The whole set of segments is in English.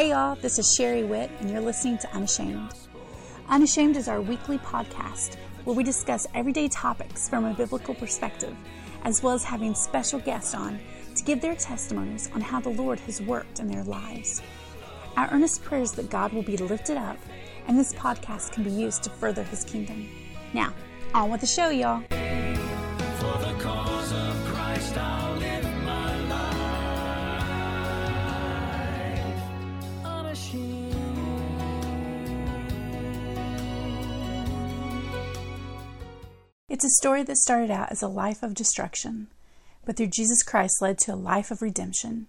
Hey y'all, this is Sherry Witt, and you're listening to Unashamed. Unashamed is our weekly podcast where we discuss everyday topics from a biblical perspective, as well as having special guests on to give their testimonies on how the Lord has worked in their lives. Our earnest prayer is that God will be lifted up and this podcast can be used to further His kingdom. Now, on with the show, y'all. It's a story that started out as a life of destruction, but through Jesus Christ led to a life of redemption.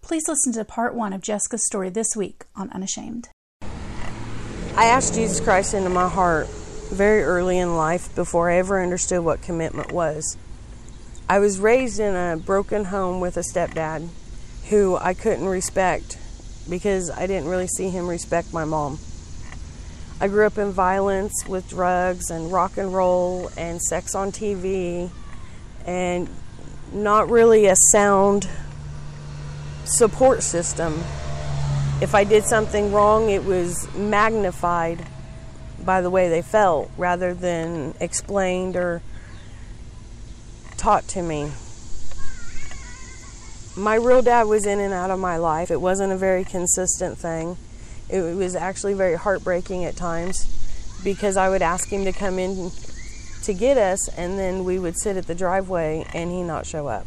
Please listen to part one of Jessica's story this week on Unashamed. I asked Jesus Christ into my heart very early in life before I ever understood what commitment was. I was raised in a broken home with a stepdad who I couldn't respect because I didn't really see him respect my mom. I grew up in violence with drugs and rock and roll and sex on TV and not really a sound support system. If I did something wrong, it was magnified by the way they felt rather than explained or taught to me. My real dad was in and out of my life. It wasn't a very consistent thing. It was actually very heartbreaking at times because I would ask him to come in to get us, and then we would sit at the driveway and he not show up.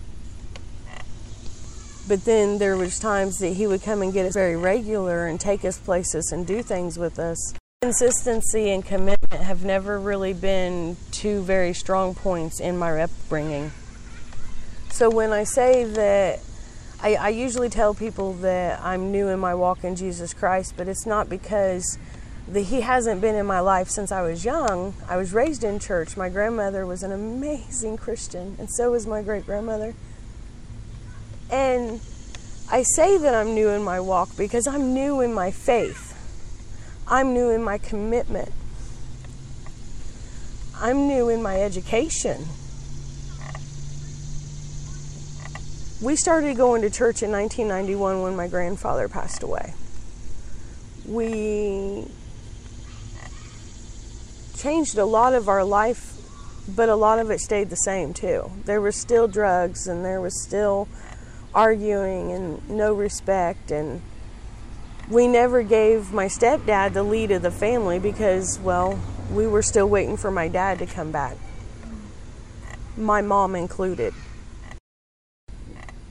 But then there was times that he would come and get us very regular and take us places and do things with us. Consistency and commitment have never really been two very strong points in my upbringing. So when I say that I, I usually tell people that I'm new in my walk in Jesus Christ, but it's not because the, He hasn't been in my life since I was young. I was raised in church. My grandmother was an amazing Christian, and so was my great grandmother. And I say that I'm new in my walk because I'm new in my faith. I'm new in my commitment. I'm new in my education. We started going to church in 1991 when my grandfather passed away. We changed a lot of our life, but a lot of it stayed the same too. There was still drugs and there was still arguing and no respect and we never gave my stepdad the lead of the family because well we were still waiting for my dad to come back my mom included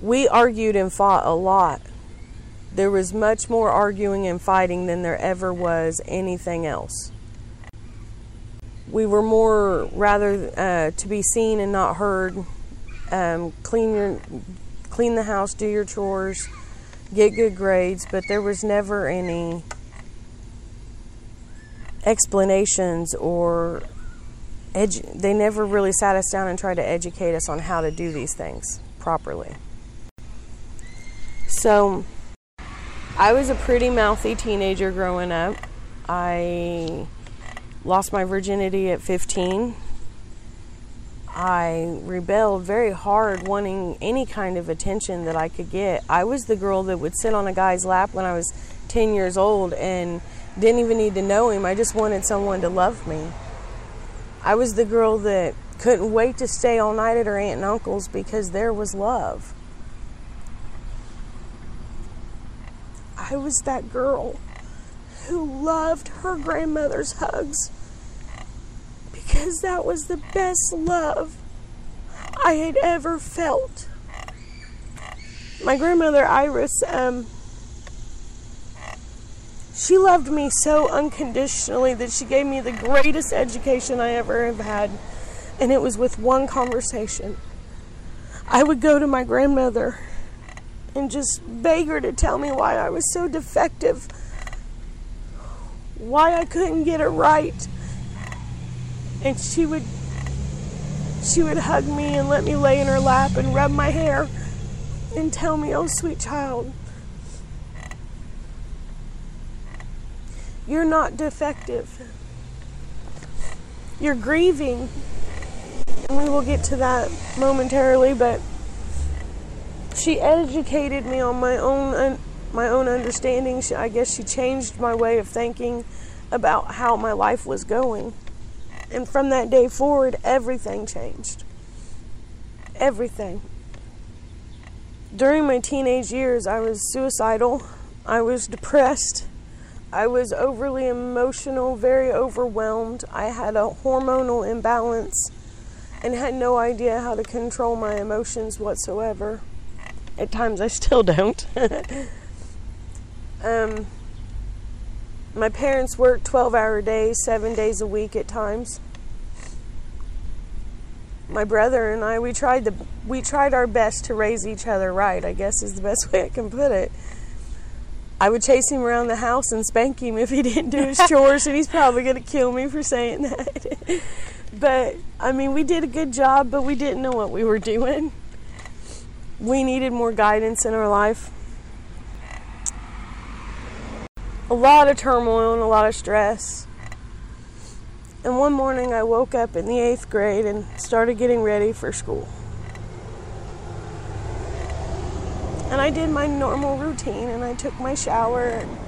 we argued and fought a lot. There was much more arguing and fighting than there ever was anything else. We were more rather uh, to be seen and not heard. Um, clean your, clean the house, do your chores, get good grades, but there was never any explanations or edu- they never really sat us down and tried to educate us on how to do these things properly. So, I was a pretty mouthy teenager growing up. I lost my virginity at 15. I rebelled very hard, wanting any kind of attention that I could get. I was the girl that would sit on a guy's lap when I was 10 years old and didn't even need to know him. I just wanted someone to love me. I was the girl that couldn't wait to stay all night at her aunt and uncle's because there was love. I was that girl who loved her grandmother's hugs because that was the best love I had ever felt. My grandmother Iris, um, she loved me so unconditionally that she gave me the greatest education I ever have had, and it was with one conversation. I would go to my grandmother and just beg her to tell me why I was so defective, why I couldn't get it right. And she would she would hug me and let me lay in her lap and rub my hair and tell me, "Oh, sweet child, you're not defective. You're grieving." And we will get to that momentarily, but she educated me on my own un- my own understanding. She, I guess she changed my way of thinking about how my life was going. And from that day forward, everything changed. Everything. During my teenage years, I was suicidal. I was depressed. I was overly emotional, very overwhelmed. I had a hormonal imbalance and had no idea how to control my emotions whatsoever. At times, I still don't. um, my parents worked 12 hour days, seven days a week at times. My brother and I, we tried the we tried our best to raise each other right. I guess is the best way I can put it. I would chase him around the house and spank him if he didn't do his chores, and he's probably going to kill me for saying that. but I mean, we did a good job, but we didn't know what we were doing. We needed more guidance in our life. A lot of turmoil and a lot of stress. And one morning I woke up in the eighth grade and started getting ready for school. And I did my normal routine and I took my shower and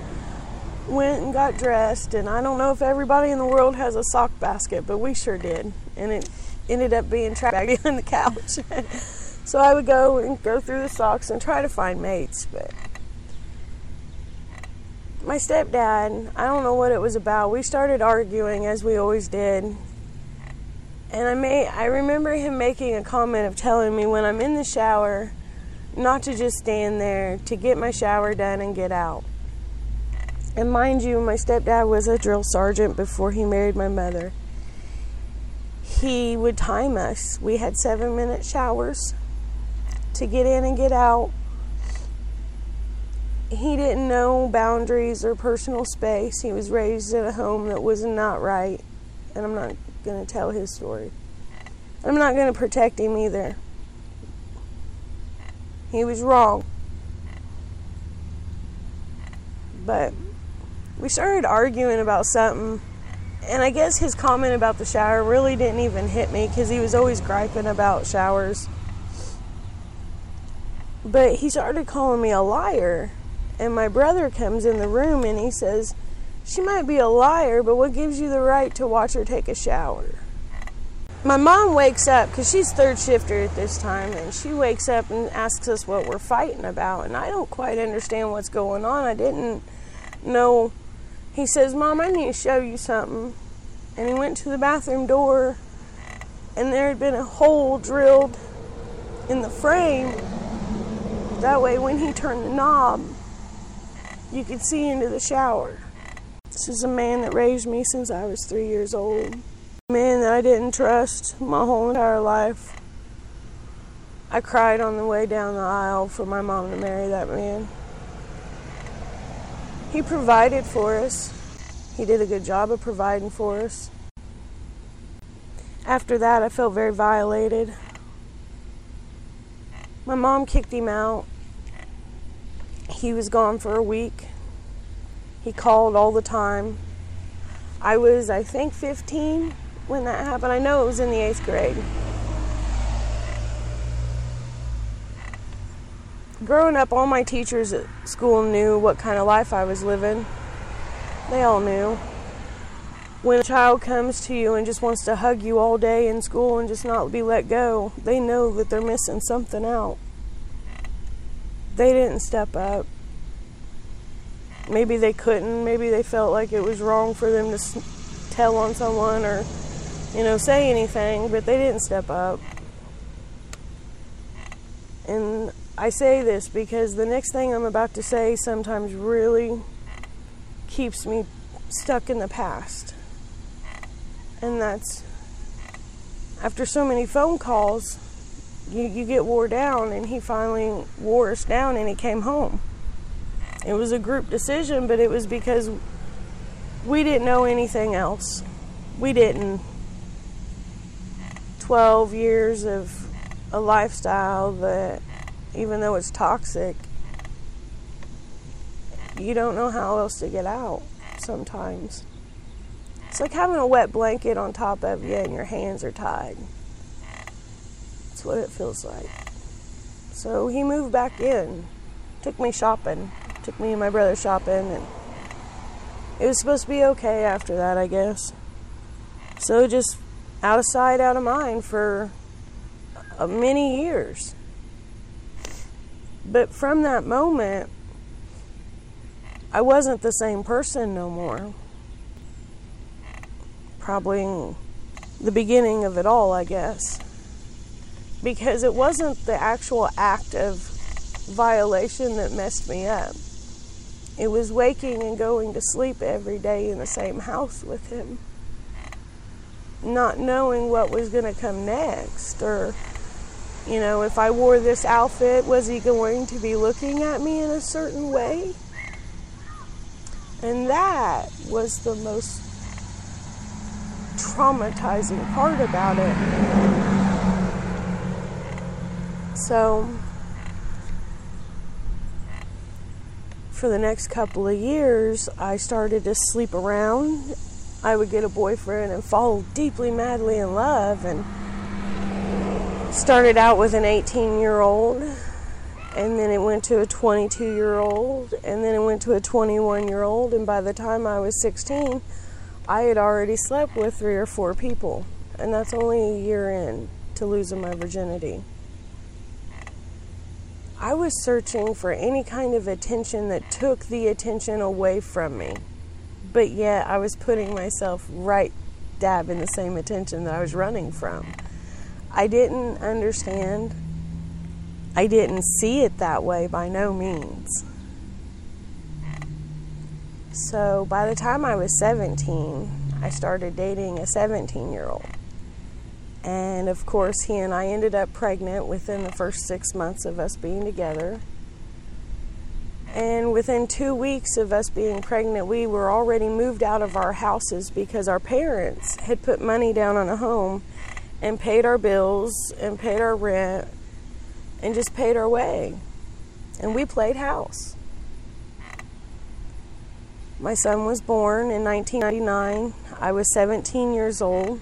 went and got dressed. And I don't know if everybody in the world has a sock basket, but we sure did. And it ended up being trapped in the couch. so I would go and go through the socks and try to find mates, but my stepdad, I don't know what it was about. We started arguing as we always did. And I may I remember him making a comment of telling me when I'm in the shower not to just stand there, to get my shower done and get out. And mind you, my stepdad was a drill sergeant before he married my mother. He would time us. We had seven minute showers to get in and get out. He didn't know boundaries or personal space. He was raised in a home that was not right. And I'm not going to tell his story. I'm not going to protect him either. He was wrong. But we started arguing about something. And I guess his comment about the shower really didn't even hit me because he was always griping about showers. But he started calling me a liar. And my brother comes in the room and he says, She might be a liar, but what gives you the right to watch her take a shower? my mom wakes up because she's third shifter at this time and she wakes up and asks us what we're fighting about and i don't quite understand what's going on i didn't know he says mom i need to show you something and he went to the bathroom door and there had been a hole drilled in the frame that way when he turned the knob you could see into the shower this is a man that raised me since i was three years old A man that I didn't trust my whole entire life. I cried on the way down the aisle for my mom to marry that man. He provided for us. He did a good job of providing for us. After that, I felt very violated. My mom kicked him out. He was gone for a week. He called all the time. I was, I think, 15 when that happened. I know it was in the eighth grade. Growing up, all my teachers at school knew what kind of life I was living. They all knew. When a child comes to you and just wants to hug you all day in school and just not be let go, they know that they're missing something out. They didn't step up. Maybe they couldn't. Maybe they felt like it was wrong for them to tell on someone or you know, say anything, but they didn't step up. And I say this because the next thing I'm about to say sometimes really keeps me stuck in the past. And that's after so many phone calls, you, you get wore down, and he finally wore us down and he came home. It was a group decision, but it was because we didn't know anything else. We didn't 12 years of a lifestyle that, even though it's toxic, you don't know how else to get out sometimes. It's like having a wet blanket on top of you and your hands are tied. That's what it feels like. So he moved back in, took me shopping, took me and my brother shopping, and it was supposed to be okay after that, I guess. So just out of sight, out of mind for uh, many years. But from that moment, I wasn't the same person no more. Probably the beginning of it all, I guess. Because it wasn't the actual act of violation that messed me up. It was waking and going to sleep every day in the same house with him. Not knowing what was going to come next, or, you know, if I wore this outfit, was he going to be looking at me in a certain way? And that was the most traumatizing part about it. So, for the next couple of years, I started to sleep around. I would get a boyfriend and fall deeply, madly in love, and started out with an 18 year old, and then it went to a 22 year old, and then it went to a 21 year old, and by the time I was 16, I had already slept with three or four people, and that's only a year in to losing my virginity. I was searching for any kind of attention that took the attention away from me, but yet I was putting myself right dab in the same attention that I was running from. I didn't understand. I didn't see it that way by no means. So by the time I was 17, I started dating a 17 year old. And of course, he and I ended up pregnant within the first six months of us being together. And within two weeks of us being pregnant, we were already moved out of our houses because our parents had put money down on a home and paid our bills and paid our rent and just paid our way. And we played house. My son was born in 1999. I was 17 years old.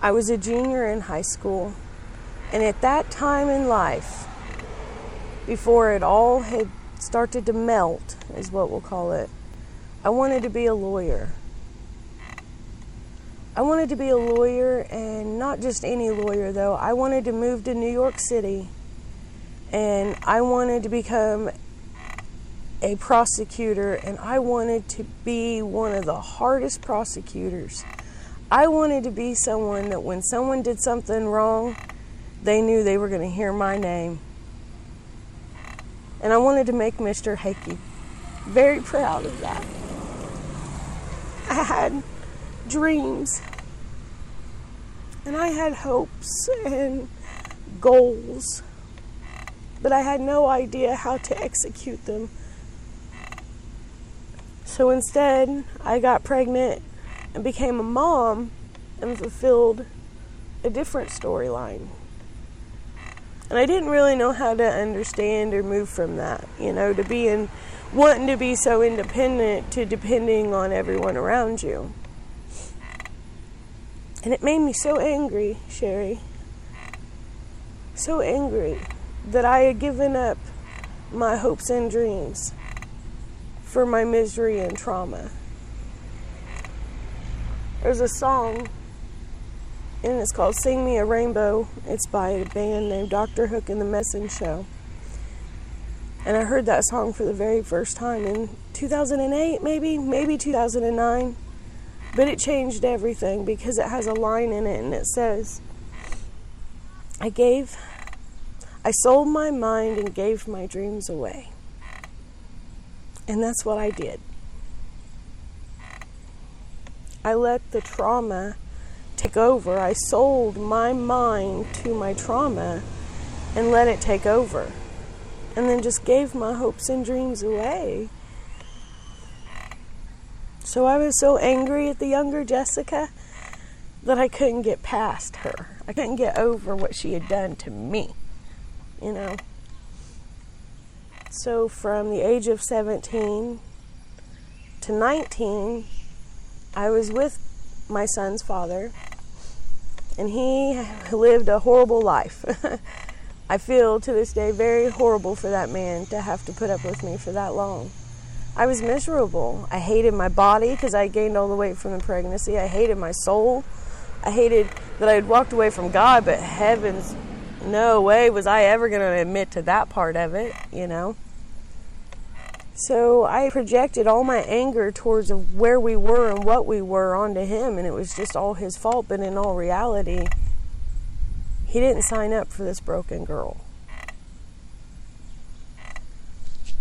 I was a junior in high school. And at that time in life, before it all had started to melt, is what we'll call it, I wanted to be a lawyer. I wanted to be a lawyer, and not just any lawyer, though. I wanted to move to New York City, and I wanted to become a prosecutor and I wanted to be one of the hardest prosecutors. I wanted to be someone that when someone did something wrong, they knew they were going to hear my name. And I wanted to make Mr. Hickey very proud of that. I had dreams and I had hopes and goals, but I had no idea how to execute them. So instead, I got pregnant and became a mom and fulfilled a different storyline. And I didn't really know how to understand or move from that, you know, to being wanting to be so independent to depending on everyone around you. And it made me so angry, Sherry. So angry that I had given up my hopes and dreams for my misery and trauma. There's a song, and it's called Sing Me a Rainbow. It's by a band named Dr. Hook and the Medicine Show. And I heard that song for the very first time in 2008, maybe, maybe 2009. But it changed everything because it has a line in it and it says, I gave, I sold my mind and gave my dreams away. And that's what I did. I let the trauma take over. I sold my mind to my trauma and let it take over. And then just gave my hopes and dreams away. So I was so angry at the younger Jessica that I couldn't get past her. I couldn't get over what she had done to me. You know? So from the age of 17 to 19, I was with my son's father, and he lived a horrible life. I feel to this day very horrible for that man to have to put up with me for that long. I was miserable. I hated my body because I gained all the weight from the pregnancy. I hated my soul. I hated that I had walked away from God, but heavens, no way was I ever going to admit to that part of it, you know? So I projected all my anger towards where we were and what we were onto him, and it was just all his fault. But in all reality, he didn't sign up for this broken girl.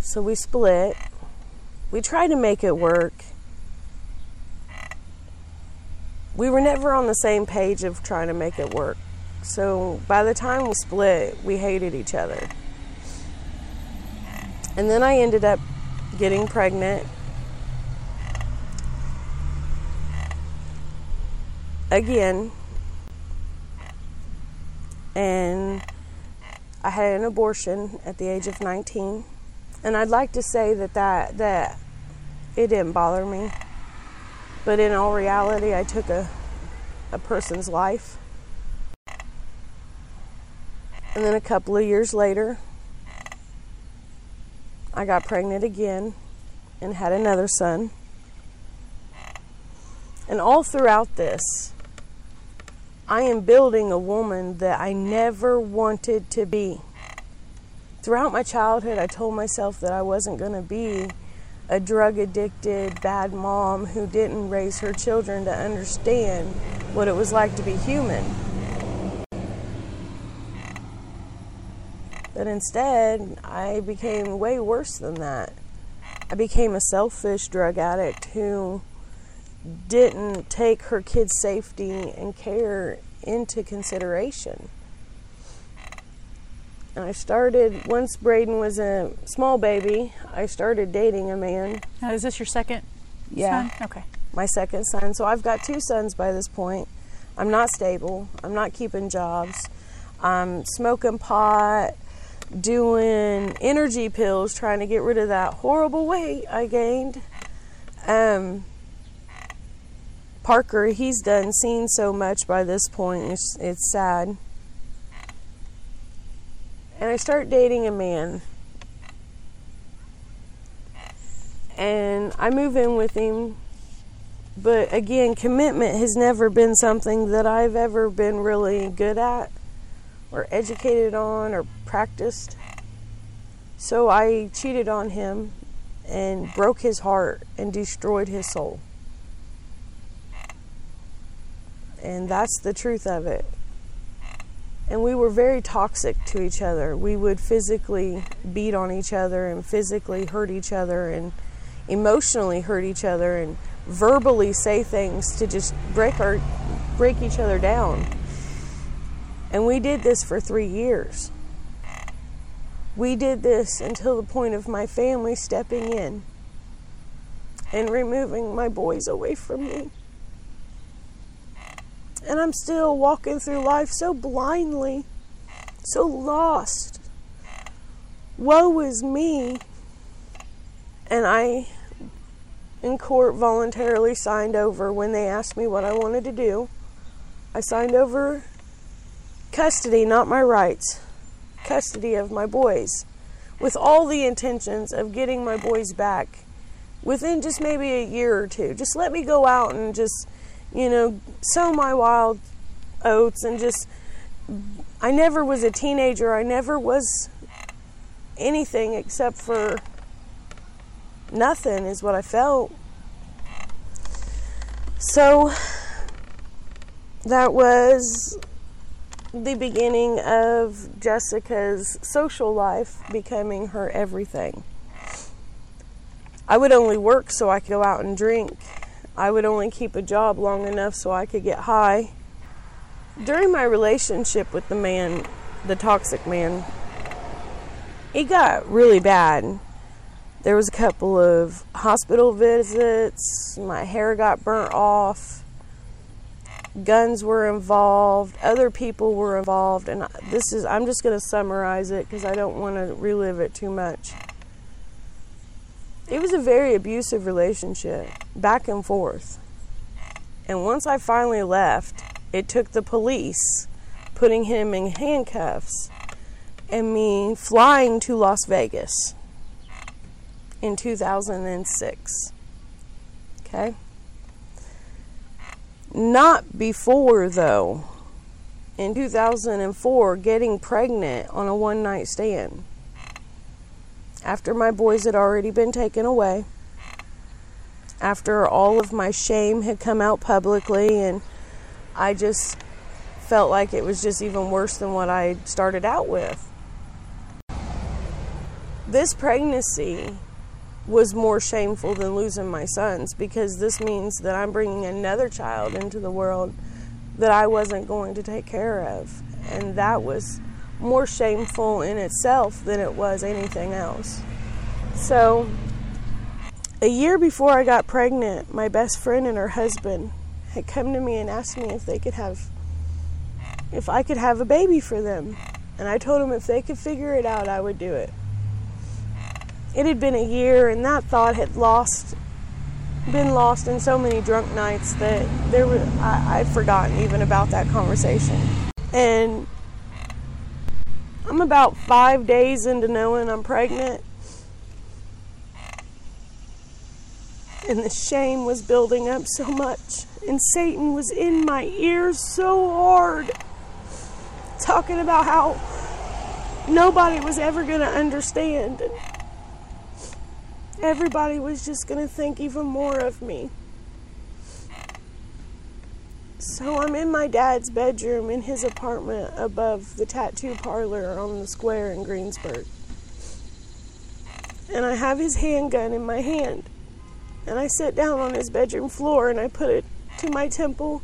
So we split. We tried to make it work. We were never on the same page of trying to make it work. So by the time we split, we hated each other. And then I ended up getting pregnant. Again. And I had an abortion at the age of 19. And I'd like to say that that, that it didn't bother me. But in all reality, I took a, a person's life. And then a couple of years later, I got pregnant again and had another son. And all throughout this, I am building a woman that I never wanted to be. Throughout my childhood, I told myself that I wasn't going to be a drug addicted, bad mom who didn't raise her children to understand what it was like to be human. But instead, I became way worse than that. I became a selfish drug addict who didn't take her kids' safety and care into consideration. And I started, once Braden was a small baby, I started dating a man. Now, is this your second yeah, son? Okay. My second son. So I've got two sons by this point. I'm not stable. I'm not keeping jobs. I'm smoking pot doing energy pills, trying to get rid of that horrible weight I gained. Um, Parker, he's done seen so much by this point, it's, it's sad. And I start dating a man. And I move in with him. But again, commitment has never been something that I've ever been really good at or educated on or practiced. So I cheated on him and broke his heart and destroyed his soul. And that's the truth of it. And we were very toxic to each other. We would physically beat on each other and physically hurt each other and emotionally hurt each other and verbally say things to just break our break each other down. And we did this for 3 years. We did this until the point of my family stepping in and removing my boys away from me. And I'm still walking through life so blindly, so lost. Woe is me. And I, in court, voluntarily signed over when they asked me what I wanted to do. I signed over custody, not my rights custody of my boys with all the intentions of getting my boys back within just maybe a year or two. Just let me go out and just, you know, sow my wild oats and just. I never was a teenager. I never was anything except for nothing, is what I felt. So that was the beginning of Jessica's social life becoming her everything. I would only work so I could go out and drink. I would only keep a job long enough so I could get high. During my relationship with the man, the toxic man, it got really bad. There was a couple of hospital visits, my hair got burnt off guns were involved, other people were involved, and this is I'm just going to summarize it because I don't want to relive it too much. It was a very abusive relationship, back and forth. And once I finally left, it took the police putting him in handcuffs and me flying to Las Vegas in 2006. Okay? Not before, though, in 2004, getting pregnant on a one night stand. After my boys had already been taken away, after all of my shame had come out publicly, and I just felt like it was just even worse than what I started out with. This pregnancy was more shameful than losing my sons because this means that I'm bringing another child into the world that I wasn't going to take care of. And that was more shameful in itself than it was anything else. So, a year before I got pregnant, my best friend and her husband had come to me and asked me if they could have if I could have a baby for them. And I told them if they could figure it out, I would do it it had been a year, and that thought had lost, been lost in so many drunk nights that there were, I, I'd forgotten even about that conversation. And I'm about five days into knowing I'm pregnant. And the shame was building up so much. And Satan was in my ears so hard, talking about how nobody was ever going to understand everybody was just going to think even more of me. So I'm in my dad's bedroom in his apartment above the tattoo parlor on the square in Greensburg. And I have his handgun in my hand. And I sit down on his bedroom floor and I put it to my temple.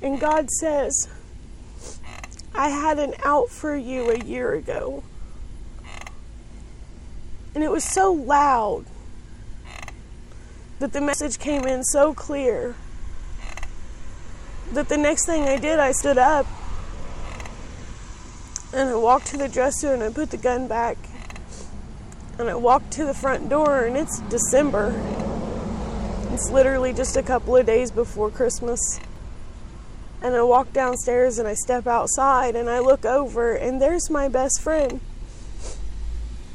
And God says, I had an out for you a year ago. And it was so loud that the message came in so clear that the next thing I did, I stood up and I walked to the dresser and I put the gun back. And I walked to the front door, and it's December. It's literally just a couple of days before Christmas. And I walk downstairs and I step outside and I look over and there's my best friend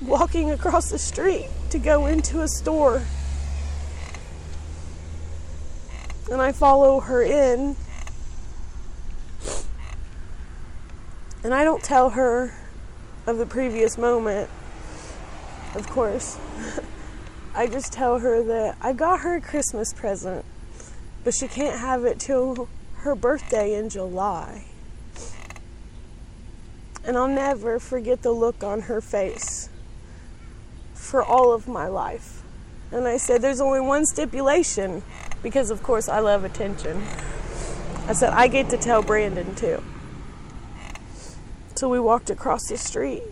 walking across the street to go into a store. And I follow her in. And I don't tell her of the previous moment, of course. I just tell her that I got her a Christmas present, but she can't have it till her birthday in July. And I'll never forget the look on her face for all of my life. And I said, There's only one stipulation, because of course I love attention. I said, I get to tell Brandon too. So we walked across the street,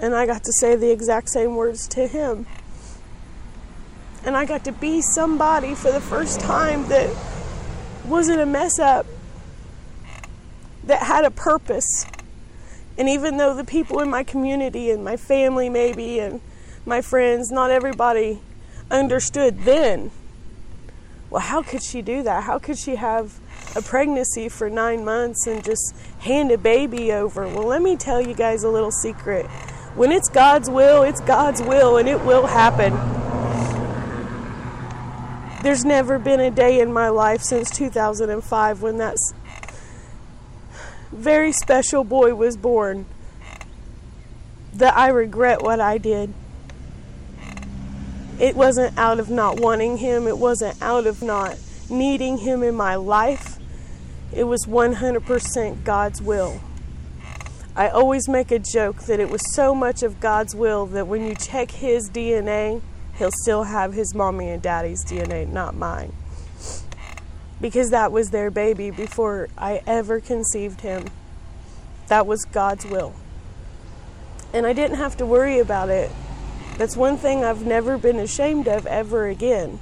and I got to say the exact same words to him. And I got to be somebody for the first time that wasn't a mess up that had a purpose. And even though the people in my community and my family, maybe, and my friends, not everybody understood then. Well, how could she do that? How could she have a pregnancy for nine months and just hand a baby over? Well, let me tell you guys a little secret. When it's God's will, it's God's will, and it will happen. There's never been a day in my life since 2005 when that very special boy was born that I regret what I did. It wasn't out of not wanting him, it wasn't out of not needing him in my life. It was 100% God's will. I always make a joke that it was so much of God's will that when you check his DNA, he'll still have his mommy and daddy's DNA, not mine. Because that was their baby before I ever conceived him. That was God's will. And I didn't have to worry about it. That's one thing I've never been ashamed of ever again.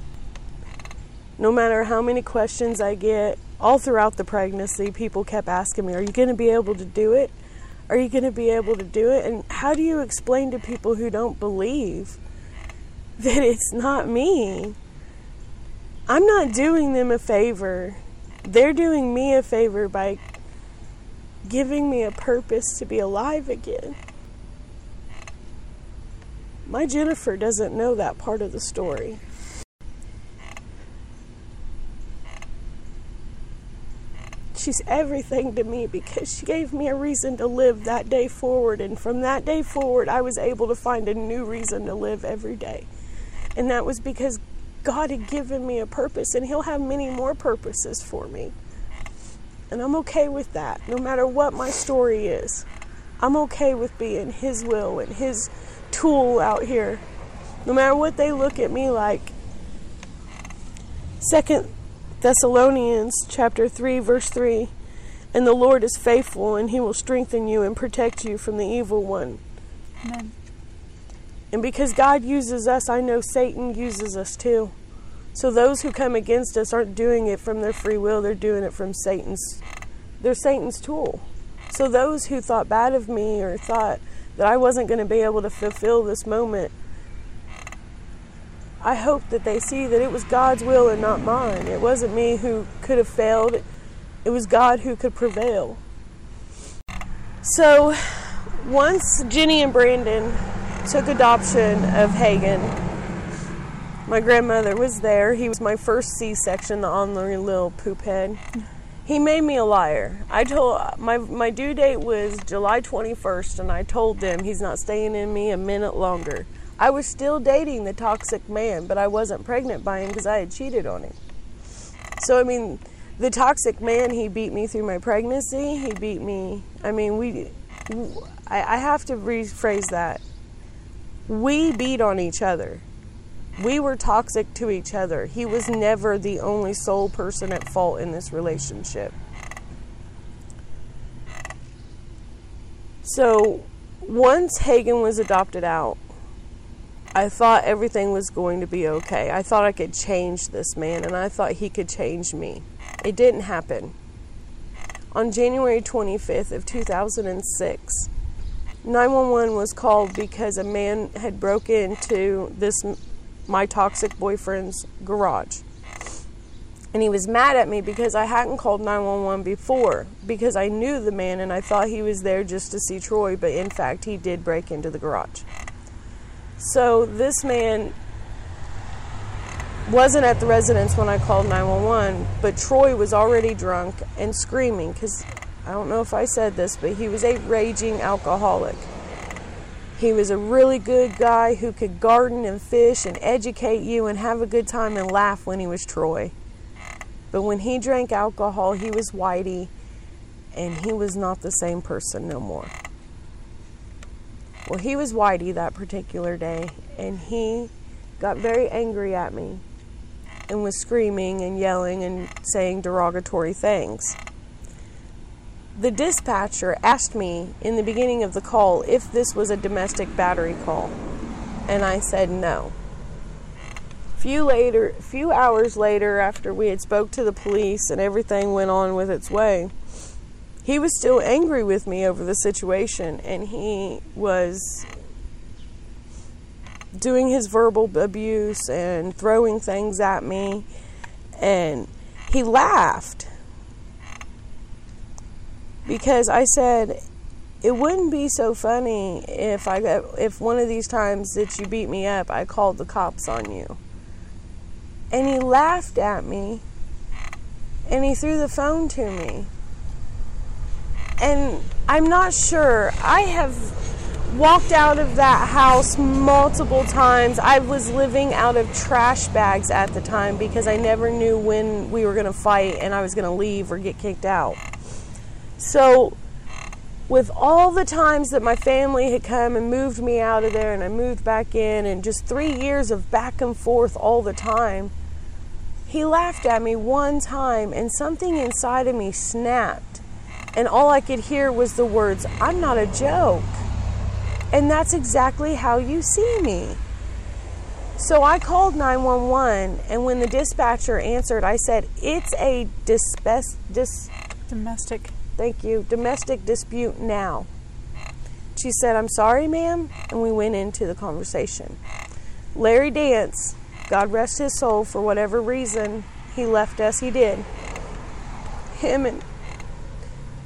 No matter how many questions I get, all throughout the pregnancy, people kept asking me, Are you going to be able to do it? Are you going to be able to do it? And how do you explain to people who don't believe that it's not me. I'm not doing them a favor they're doing me a favor by giving me a purpose to be alive again. My Jennifer doesn't know that part of the story. She's everything to me because she gave me a reason to live that day forward. And from that day forward, I was able to find a new reason to live every day. And that was because God had given me a purpose, and He'll have many more purposes for me. And I'm okay with that, no matter what my story is. I'm okay with being His will and His tool out here, no matter what they look at me like. Second Thessalonians chapter 3 verse 3 and the Lord is faithful and he will strengthen you and protect you from the evil one. Amen. And because God uses us, I know Satan uses us too. So those who come against us aren't doing it from their free will, they're doing it from Satan's they're Satan's tool. So those who thought bad of me or thought that I wasn't going to be able to fulfill this moment I hope that they see that it was God's will and not mine. It wasn't me who could have failed, it was God who could prevail. So, once Jenny and Brandon took adoption of Hagen, my grandmother was there. He was my first C section, on the little poop head. He made me a liar. I told my my due date was July 21st, and I told them he's not staying in me a minute longer. I was still dating the toxic man, but I wasn't pregnant by him because I had cheated on him. So, I mean, the toxic man, he beat me through my pregnancy. He beat me. I mean, we. I have to rephrase that. We beat on each other. We were toxic to each other. He was never the only sole person at fault in this relationship. So, once Hagen was adopted out, I thought everything was going to be okay. I thought I could change this man and I thought he could change me. It didn't happen. On January 25th of 2006, 911 was called because a man had broken into this my toxic boyfriend's garage. And he was mad at me because I hadn't called 911 before because I knew the man and I thought he was there just to see Troy, but in fact he did break into the garage. So this man wasn't at the residence when I called 911, but Troy was already drunk and screaming because I don't know if I said this, but he was a raging alcoholic. He was a really good guy who could garden and fish and educate you and have a good time and laugh when he was Troy. But when he drank alcohol, he was whitey and he was not the same person no more. Well, he was Whitey that particular day, and he got very angry at me and was screaming and yelling and saying derogatory things. The dispatcher asked me in the beginning of the call if this was a domestic battery call, and I said no. Few later, few hours later, after we had spoke to the police and everything went on with its way, he was still angry with me over the situation and he was doing his verbal abuse and throwing things at me and he laughed because I said it wouldn't be so funny if I if one of these times that you beat me up I called the cops on you. And he laughed at me and he threw the phone to me and I'm not sure. I have walked out of that house multiple times. I was living out of trash bags at the time because I never knew when we were going to fight and I was going to leave or get kicked out. So, with all the times that my family had come and moved me out of there and I moved back in, and just three years of back and forth all the time, he laughed at me one time and something inside of me snapped and all I could hear was the words, I'm not a joke. And that's exactly how you see me. So I called 911, and when the dispatcher answered, I said, It's a dispe- dis- domestic. Thank you. Domestic dispute now. She said, I'm sorry, ma'am. And we went into the conversation. Larry Dance, God rest his soul, for whatever reason he left us, he did. him and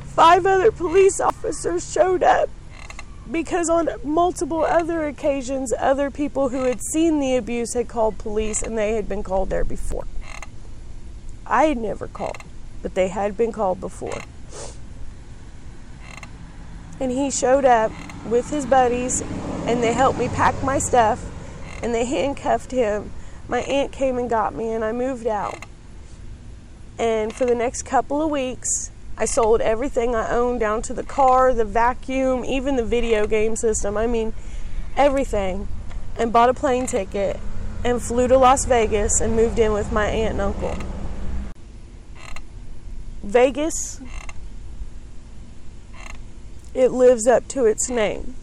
five other police officers showed up because on multiple other occasions, other people who had seen the abuse had called police and they had been called there before. I had never called, but they had been called before. And he showed up with his buddies and they helped me pack my stuff and they handcuffed him. My aunt came and got me and I moved out. And for the next couple of weeks, I sold everything I owned down to the car, the vacuum, even the video game system. I mean, everything. And bought a plane ticket and flew to Las Vegas and moved in with my aunt and uncle. Vegas, it lives up to its name.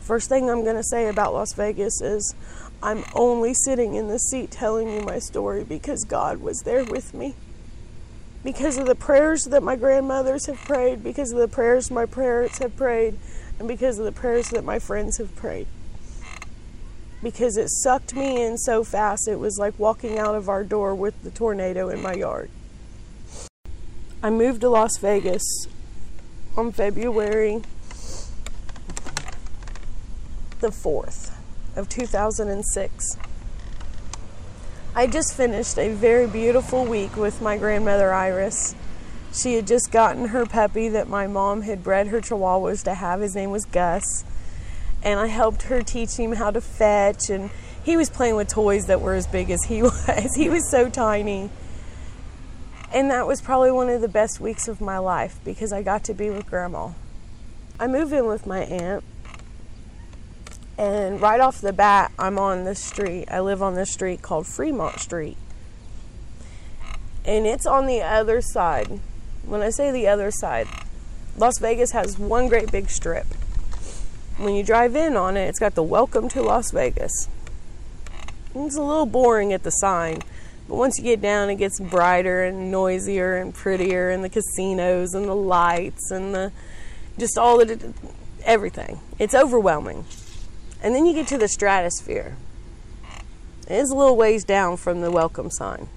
First thing I'm going to say about Las Vegas is I'm only sitting in the seat telling you my story because God was there with me because of the prayers that my grandmothers have prayed, because of the prayers my parents have prayed, and because of the prayers that my friends have prayed. Because it sucked me in so fast, it was like walking out of our door with the tornado in my yard. I moved to Las Vegas on February the 4th of 2006. I just finished a very beautiful week with my grandmother Iris. She had just gotten her puppy that my mom had bred her chihuahuas to have. His name was Gus. And I helped her teach him how to fetch and he was playing with toys that were as big as he was. He was so tiny. And that was probably one of the best weeks of my life because I got to be with grandma. I moved in with my aunt and right off the bat, I'm on this street. I live on this street called Fremont Street. And it's on the other side. When I say the other side, Las Vegas has one great big strip. When you drive in on it, it's got the Welcome to Las Vegas. It's a little boring at the sign, but once you get down, it gets brighter and noisier and prettier, and the casinos and the lights and the just all the everything. It's overwhelming. And then you get to the stratosphere. It's a little ways down from the welcome sign.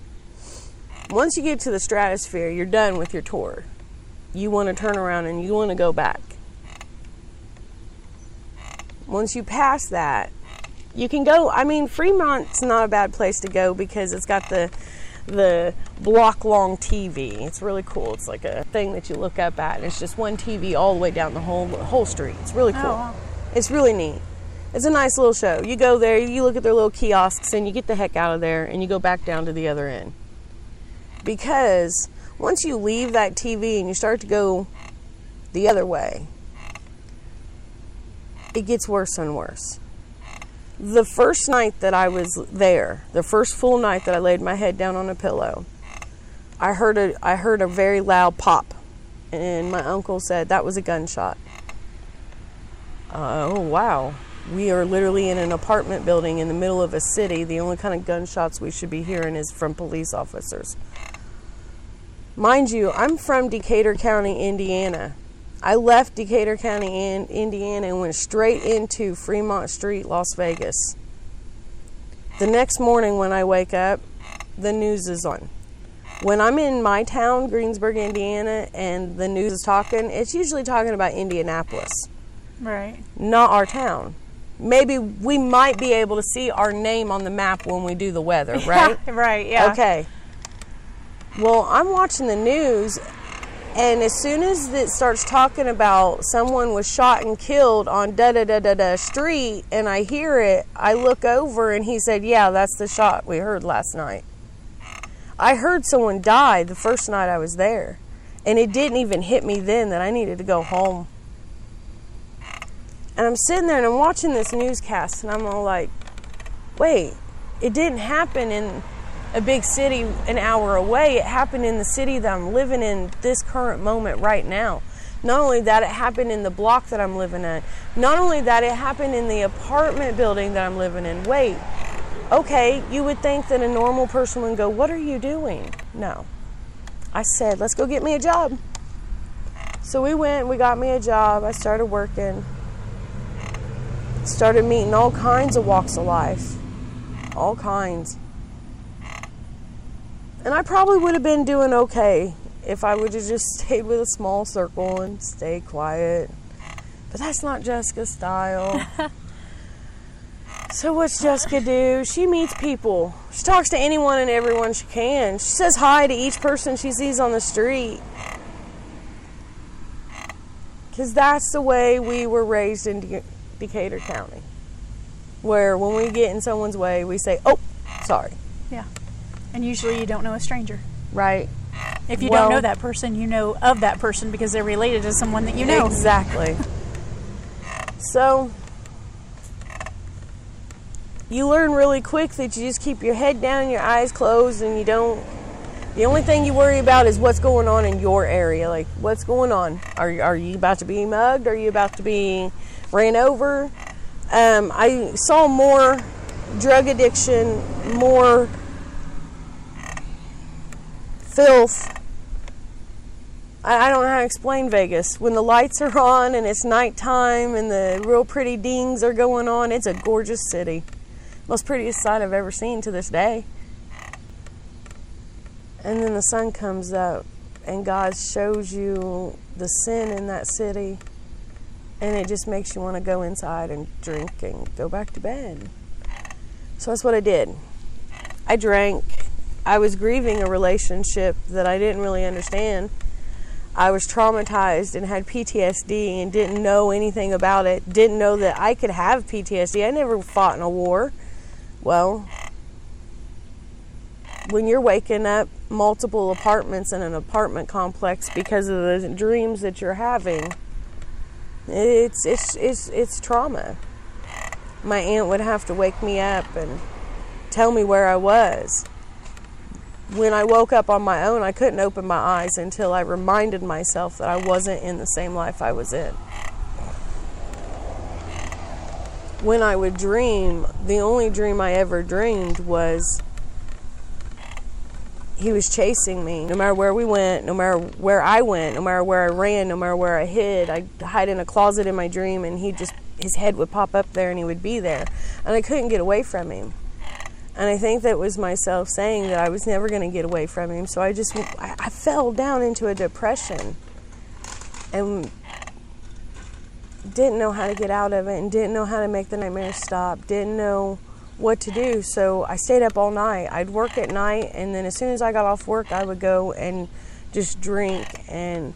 Once you get to the stratosphere, you're done with your tour. You want to turn around and you want to go back. Once you pass that, you can go. I mean, Fremont's not a bad place to go because it's got the the block long TV. It's really cool. It's like a thing that you look up at, and it's just one TV all the way down the whole whole street. It's really oh, cool. Oh, wow. It's really neat. It's a nice little show. You go there, you look at their little kiosks, and you get the heck out of there, and you go back down to the other end. Because once you leave that TV and you start to go the other way, it gets worse and worse. The first night that I was there, the first full night that I laid my head down on a pillow, I heard a I heard a very loud pop, and my uncle said that was a gunshot. Uh, oh wow! we are literally in an apartment building in the middle of a city. The only kind of gunshots we should be hearing is from police officers. Mind you, I'm from Decatur County, Indiana. I left Decatur County, Indiana, and went straight into Fremont Street, Las Vegas. The next morning, when I wake up, the news is on. When I'm in my town, Greensburg, Indiana, and the news is talking, it's usually talking about Indianapolis. Right. Not our town maybe we might be able to see our name on the map when we do the weather, right? Right, yeah. Okay. Well, I'm watching the news, and as soon as it starts talking about someone was shot and killed on da da da da da street, and I hear it, I look over and he said, Yeah, that's the shot we heard last night. I heard someone die the first night I was there, and it didn't even hit me then that I needed to go home. And I'm sitting there and I'm watching this newscast and I'm all like, wait, it didn't happen in a big city an hour away. It happened in the city that I'm living in this current moment right now. Not only that, it happened in the block that I'm living in. Not only that, it happened in the apartment building that I'm living in. Wait, okay, you would think that a normal person would go, What are you doing? No. I said, Let's go get me a job. So we went, we got me a job. I started working started meeting all kinds of walks of life. All kinds. And I probably would have been doing okay if I would have just stayed with a small circle and stay quiet. But that's not Jessica's style. so what's Jessica do? She meets people. She talks to anyone and everyone she can. She says hi to each person she sees on the street. Because that's the way we were raised in De- Decatur County. Where when we get in someone's way, we say, oh, sorry. Yeah. And usually you don't know a stranger. Right? If you Well- don't know that person, you know of that person because they're related to someone that you know. Exactly. so you learn really quick that you just keep your head down, your eyes closed, and you don't. The only thing you worry about is what's going on in your area. Like, what's going on? Are, are you about to be mugged? Are you about to be ran over? Um, I saw more drug addiction, more filth I, I don't know how to explain Vegas. When the lights are on and it's nighttime and the real pretty dings are going on, it's a gorgeous city. Most prettiest sight I've ever seen to this day. And then the sun comes up and God shows you the sin in that city. And it just makes you want to go inside and drink and go back to bed. So that's what I did. I drank. I was grieving a relationship that I didn't really understand. I was traumatized and had PTSD and didn't know anything about it. Didn't know that I could have PTSD. I never fought in a war. Well, when you're waking up multiple apartments in an apartment complex because of the dreams that you're having, it's it's it's it's trauma. My aunt would have to wake me up and tell me where I was when I woke up on my own, I couldn't open my eyes until I reminded myself that I wasn't in the same life I was in. When I would dream, the only dream I ever dreamed was he was chasing me. No matter where we went, no matter where I went, no matter where I ran, no matter where I hid, I'd hide in a closet in my dream and he just, his head would pop up there and he would be there. And I couldn't get away from him. And I think that was myself saying that I was never going to get away from him. So I just, I, I fell down into a depression and didn't know how to get out of it and didn't know how to make the nightmares stop, didn't know what to do. So I stayed up all night. I'd work at night, and then as soon as I got off work, I would go and just drink and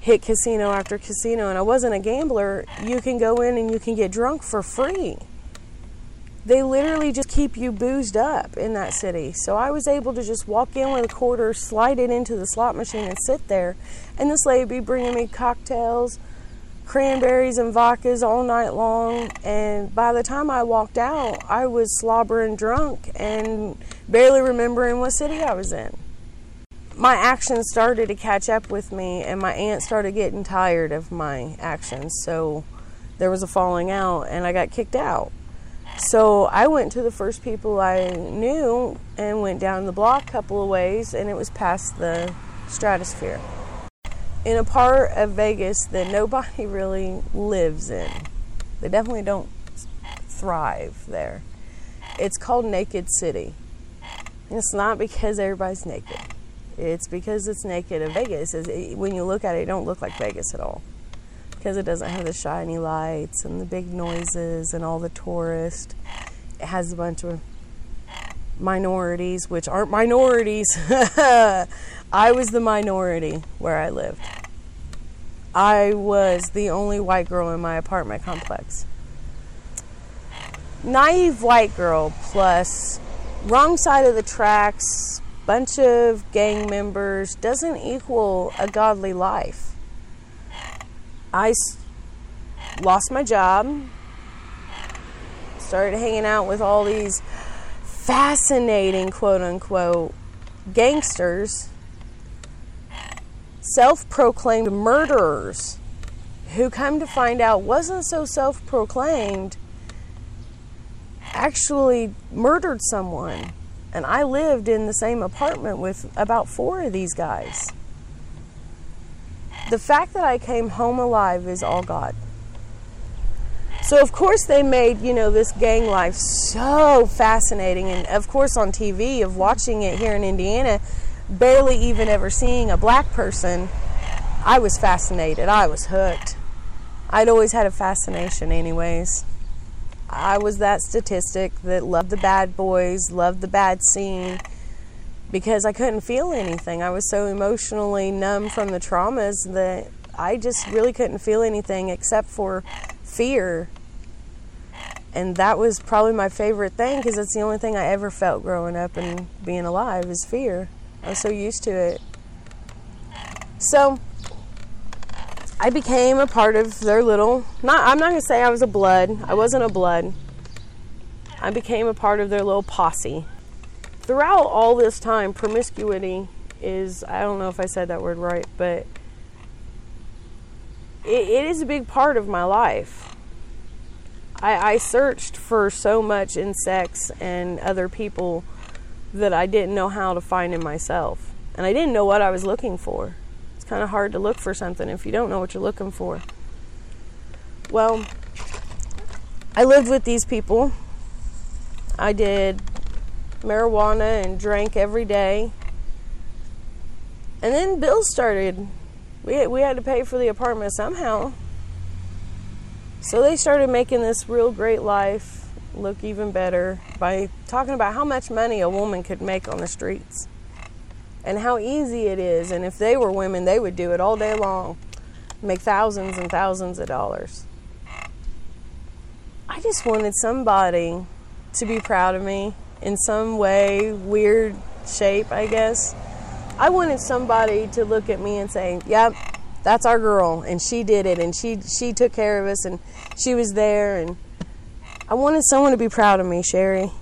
hit casino after casino. And I wasn't a gambler. You can go in and you can get drunk for free they literally just keep you boozed up in that city. So I was able to just walk in with a quarter, slide it into the slot machine, and sit there. And this lady be bringing me cocktails, cranberries, and vodkas all night long. And by the time I walked out, I was slobbering drunk and barely remembering what city I was in. My actions started to catch up with me, and my aunt started getting tired of my actions. So there was a falling out, and I got kicked out. So I went to the first people I knew and went down the block a couple of ways, and it was past the stratosphere. In a part of Vegas that nobody really lives in. They definitely don't thrive there. It's called Naked City. It's not because everybody's naked. It's because it's naked in Vegas. When you look at it, it don't look like Vegas at all because it doesn't have the shiny lights and the big noises and all the tourists. It has a bunch of minorities, which aren't minorities. I was the minority where I lived. I was the only white girl in my apartment complex. Naive white girl plus wrong side of the tracks, bunch of gang members doesn't equal a godly life. I lost my job, started hanging out with all these fascinating quote unquote gangsters, self proclaimed murderers who come to find out wasn't so self proclaimed, actually murdered someone. And I lived in the same apartment with about four of these guys the fact that I came home alive is all God. So of course they made, you know, this gang life so fascinating and of course on TV of watching it here in Indiana, barely even ever seeing a black person, I was fascinated. I was hooked. I'd always had a fascination, anyways. I was that statistic that loved the bad boys, loved the bad scene, because I couldn't feel anything. I was so emotionally numb from the traumas that I just really couldn't feel anything except for fear. And that was probably my favorite thing because it's the only thing I ever felt growing up and being alive is fear. I was so used to it. So I became a part of their little not I'm not going to say I was a blood. I wasn't a blood. I became a part of their little posse throughout all this time, promiscuity is, I don't know if I said that word right, but it, it is a big part of my life. I, I searched for so much in sex and other people that I didn't know how to find in myself. And I didn't know what I was looking for. It's kind of hard to look for something if you don't know what you're looking for. Well, I lived with these people. I did marijuana and drank every day. And then bills started. We we had to pay for the apartment somehow. So they started making this real great life look even better by talking about how much money a woman could make on the streets and how easy it is. And if they were women, they would do it all day long, make thousands and thousands of dollars. I just wanted somebody to be proud of me in some way, weird shape, I guess. I wanted somebody to look at me and say, "Yep, that's our girl, and she did it, and she she took care of us, and she was there." And I wanted someone to be proud of me, Sherry.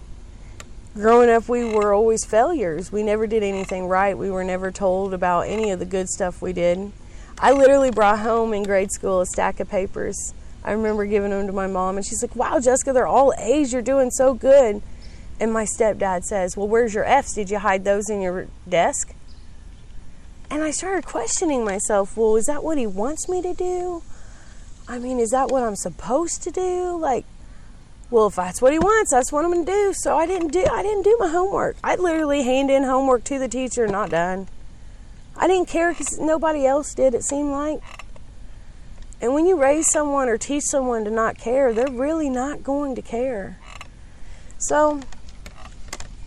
Growing up, we were always failures. We never did anything right. We were never told about any of the good stuff we did. I literally brought home in grade school a stack of papers. I remember giving them to my mom, and she's like, "Wow, Jessica, they're all A's. You're doing so good." And my stepdad says, Well, where's your F's? Did you hide those in your desk? And I started questioning myself, Well, is that what he wants me to do? I mean, is that what I'm supposed to do? Like, well, if that's what he wants, that's what I'm to do. So I didn't do I didn't do my homework. I literally hand in homework to the teacher, not done. I didn't care because nobody else did. It seemed like. And when you raise someone or teach someone to not care, they're really not going to care. So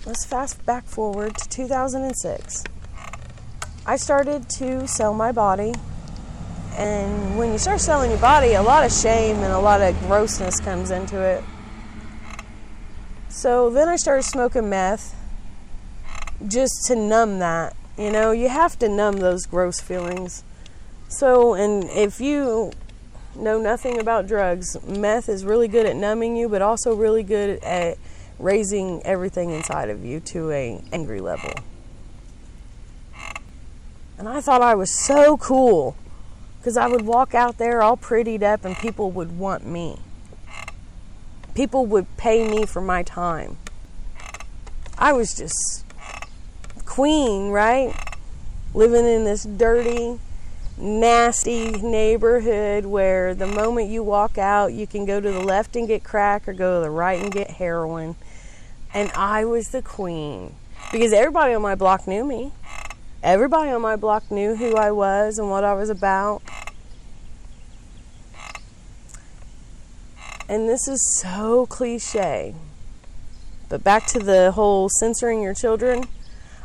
let's fast back forward to 2006. I started to sell my body. And when you start selling your body, a lot of shame and a lot of grossness comes into it. So then I started smoking meth just to numb that. You know, you have to numb those gross feelings. So, and if you know nothing about drugs, meth is really good at numbing you, but also really good at raising everything inside of you to a angry level. And I thought I was so cool because I would walk out there all prettied up and people would want me. People would pay me for my time. I was just queen, right? Living in this dirty, nasty neighborhood where the moment you walk out, you can go to the left and get crack or go to the right and get heroin and I was the queen because everybody on my block knew me. Everybody on my block knew who I was and what I was about. And this is so cliche. But back to the whole censoring your children.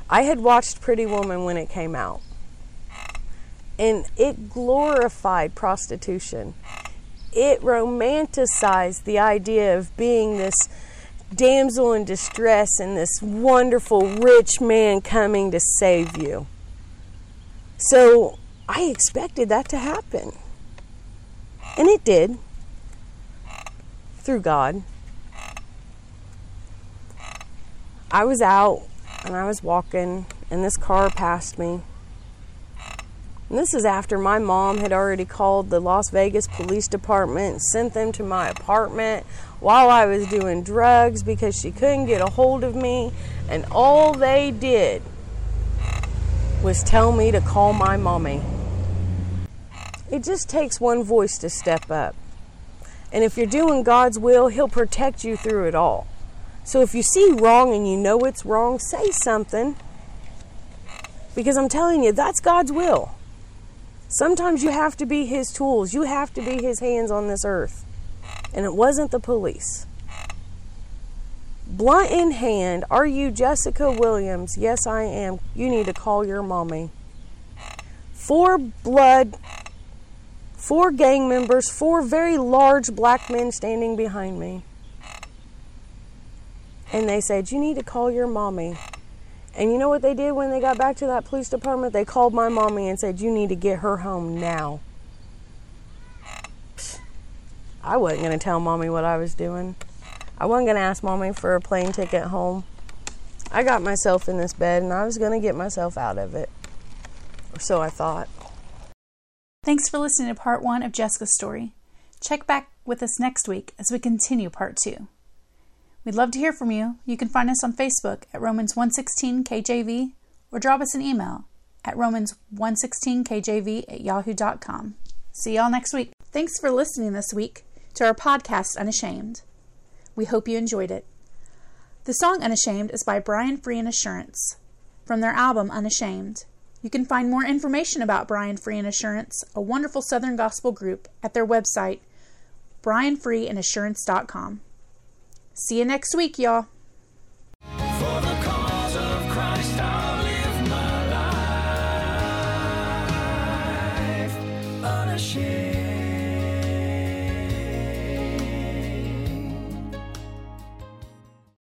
I had watched Pretty Woman when it came out. And it glorified prostitution. It romanticized the idea of being this damsel in distress and this wonderful rich man coming to save you. So I expected that to happen. And it did. Through God. I was out and I was walking, and this car passed me. And this is after my mom had already called the Las Vegas Police Department, sent them to my apartment while I was doing drugs because she couldn't get a hold of me. And all they did was tell me to call my mommy. It just takes one voice to step up. And if you're doing God's will, He'll protect you through it all. So if you see wrong and you know it's wrong, say something Because I'm telling you, that's God's will. Sometimes you have to be His tools, you have to be His hands on this earth. And it wasn't the police. Blunt in hand, are you Jessica Williams? Yes, I am. You need to call your mommy. Four blood, four gang members, four very large black men standing behind me. And they said, You need to call your mommy. And you know what they did when they got back to that police department? They called my mommy and said, You need to get her home now. I wasn't going to tell mommy what I was doing. I wasn't going to ask mommy for a plane ticket home. I got myself in this bed and I was going to get myself out of it. So I thought. Thanks for listening to part one of Jessica's story. Check back with us next week as we continue part two. We'd love to hear from you. You can find us on Facebook at Romans 116 KJV or drop us an email at Romans116KJV at yahoo.com. See y'all next week. Thanks for listening this week to our podcast, Unashamed. We hope you enjoyed it. The song Unashamed is by Brian Free and Assurance from their album Unashamed. You can find more information about Brian Free and Assurance, a wonderful Southern gospel group, at their website, brianfreeandassurance.com. See you next week, y'all.